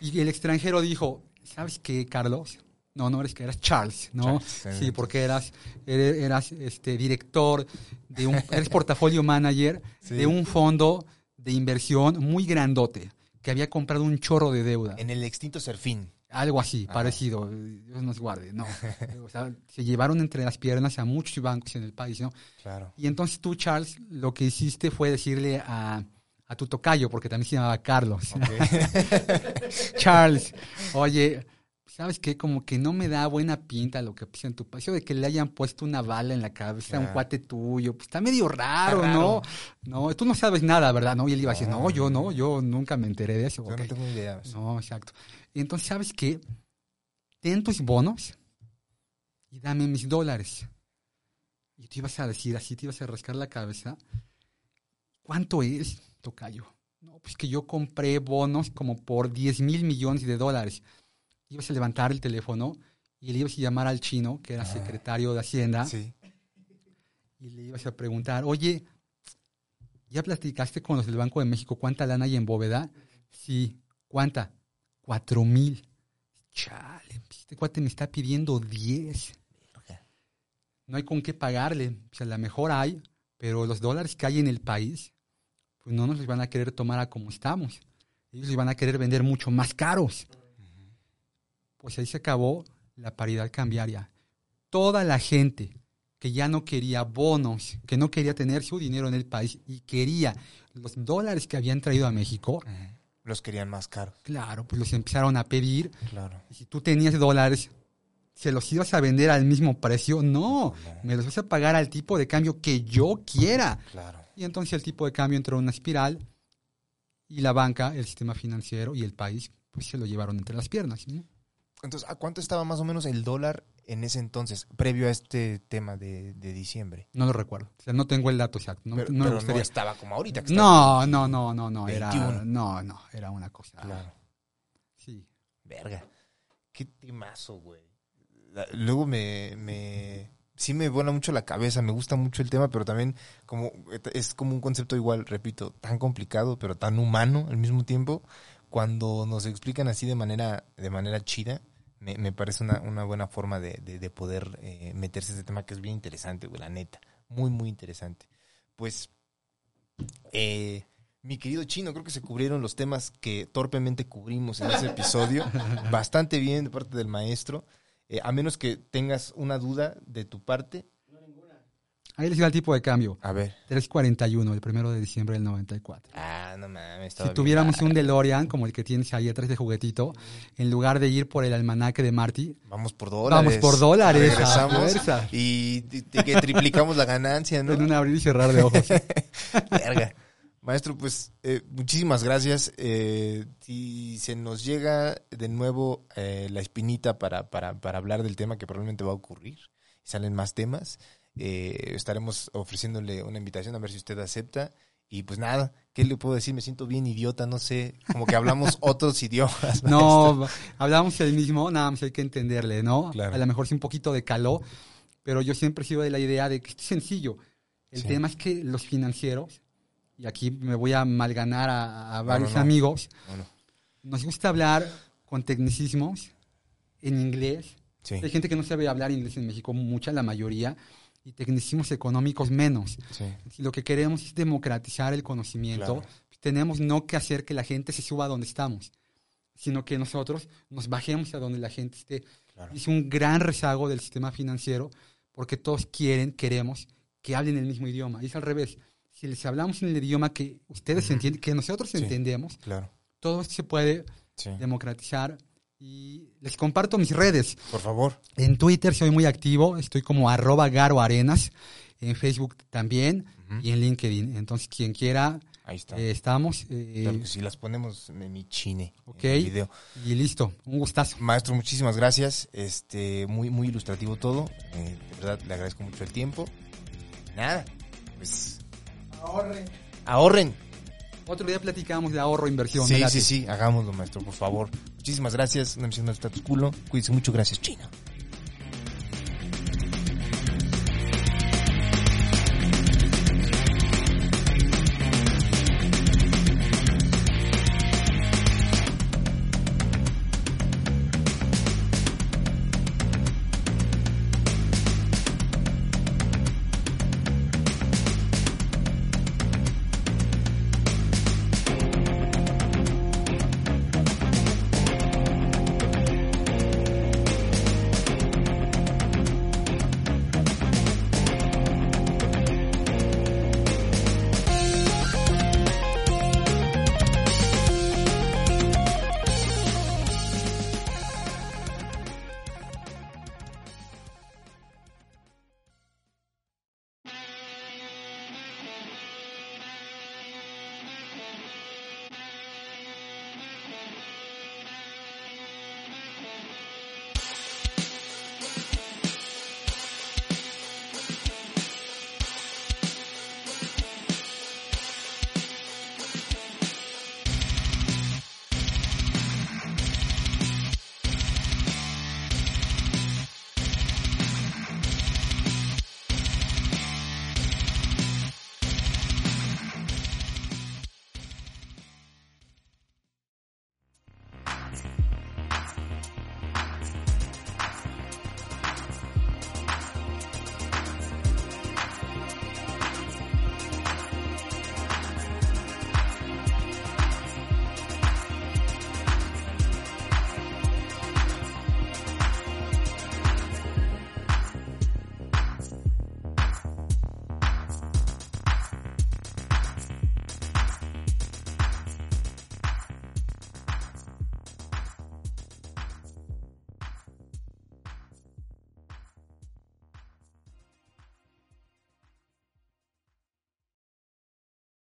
Y el extranjero dijo, ¿sabes qué, Carlos? No, no eres que eras Charles, ¿no? sí, porque eras, eras, este, director de un, [laughs] eres portafolio manager de un fondo de inversión muy grandote que había comprado un chorro de deuda. En el extinto Serfín. Algo así, parecido. Dios nos guarde, no. [laughs] o sea, se llevaron entre las piernas a muchos bancos en el país, ¿no? Claro. Y entonces tú, Charles, lo que hiciste fue decirle a, a tu tocayo, porque también se llamaba Carlos. [laughs] Charles, oye, ¿sabes qué? Como que no me da buena pinta lo que puse en tu país. de que le hayan puesto una bala en la cabeza a un cuate tuyo, pues está medio raro, ¿no? No, tú no sabes nada, ¿verdad? No, y él iba a decir, no, yo no, yo nunca me enteré de eso. Yo no tengo idea. No, exacto. Y entonces, ¿sabes qué? Ten tus bonos y dame mis dólares. Y te ibas a decir así, te ibas a rascar la cabeza. ¿Cuánto es, Tocayo? No, pues que yo compré bonos como por 10 mil millones de dólares. Ibas a levantar el teléfono y le ibas a llamar al chino, que era ah. secretario de Hacienda. Sí. Y le ibas a preguntar, oye, ¿ya platicaste con los del Banco de México cuánta lana hay en bóveda? Sí. ¿Cuánta? Cuatro mil. Chale, este cuate me está pidiendo diez. No hay con qué pagarle. O sea, a lo mejor hay, pero los dólares que hay en el país, pues no nos los van a querer tomar a como estamos. Ellos les van a querer vender mucho más caros. Pues ahí se acabó la paridad cambiaria. Toda la gente que ya no quería bonos, que no quería tener su dinero en el país y quería los dólares que habían traído a México, los querían más caros. Claro, pues los empezaron a pedir. Claro. Y si tú tenías dólares, ¿se los ibas a vender al mismo precio? No, me los vas a pagar al tipo de cambio que yo quiera. Claro. Y entonces el tipo de cambio entró en una espiral y la banca, el sistema financiero y el país, pues se lo llevaron entre las piernas. Entonces, ¿a cuánto estaba más o menos el dólar en ese entonces, previo a este tema de, diciembre? No lo recuerdo. O sea, no tengo el dato exacto. No, pero, no, estaba como ahorita. no, no, no, no, no. Era, no, no, era una cosa. Claro. Sí. Verga. Qué timazo, güey. Luego me, me, sí me vuela mucho la cabeza, me gusta mucho el tema, pero también como es como un concepto igual, repito, tan complicado, pero tan humano al mismo tiempo. Cuando nos explican así de manera, de manera chida, me, me parece una, una, buena forma de, de, poder eh, meterse en este tema que es bien interesante, güey, la neta. Muy, muy interesante. Pues, eh, mi querido Chino, creo que se cubrieron los temas que torpemente cubrimos en ese episodio. [laughs] Bastante bien de parte del maestro. Eh, a menos que tengas una duda de tu parte, Ahí les iba el tipo de cambio. A ver. 341, el primero de diciembre del 94. Ah, no mames. Si tuviéramos un DeLorean, como el que tienes ahí atrás de juguetito, en lugar de ir por el almanaque de Marty. Vamos por dólares. Vamos por dólares. Regresamos. Y, que triplicamos la ganancia, ¿no? En un abrir y cerrar de ojos. [laughs] Verga. Maestro, pues eh, muchísimas gracias. Eh, si se nos llega de nuevo eh, la espinita para, para, para hablar del tema que probablemente va a ocurrir, y salen más temas, eh, estaremos ofreciéndole una invitación a ver si usted acepta. Y pues nada, ¿qué le puedo decir? Me siento bien idiota, no sé, como que hablamos [laughs] otros idiomas. No, hablamos el mismo, nada más hay que entenderle, ¿no? A lo mejor sí un poquito de calor, pero yo siempre he sido de la idea de que es sencillo. El tema es que los financieros, y aquí me voy a malganar a, varios amigos, nos gusta hablar con tecnicismos en inglés. Hay gente que no sabe hablar inglés en México, mucha, la mayoría y tecnicismos económicos menos. Si lo que queremos es democratizar el conocimiento, tenemos no que hacer que la gente se suba a donde estamos, sino que nosotros nos bajemos a donde la gente esté. Es un gran rezago del sistema financiero porque todos quieren, queremos que hablen el mismo idioma. Y es al revés. Si les hablamos en el idioma que ustedes entienden, que nosotros Sí. entendemos, Claro. todo esto se puede Sí. democratizar. Y les comparto mis redes. Por favor. En Twitter soy muy activo, estoy como arroba Garo Arenas, en Facebook también Ujú. y en LinkedIn. Entonces, quien quiera, Ahí está. eh, estamos. eh, Claro que sí, las ponemos en mi chine. Ok. En el video. Y listo, un gustazo. Maestro, muchísimas gracias. Este, muy, muy ilustrativo todo. Eh, de verdad, le agradezco mucho el tiempo. Nada, pues Ahorren. ahorren. Otro día platicamos de ahorro, inversión. Sí, sí, sí, hagámoslo, maestro, por favor. Muchísimas gracias. Una misión de status culo. Cuídense mucho. Gracias, China.